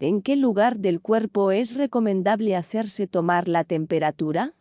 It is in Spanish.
¿En qué lugar del cuerpo es recomendable hacerse tomar la temperatura?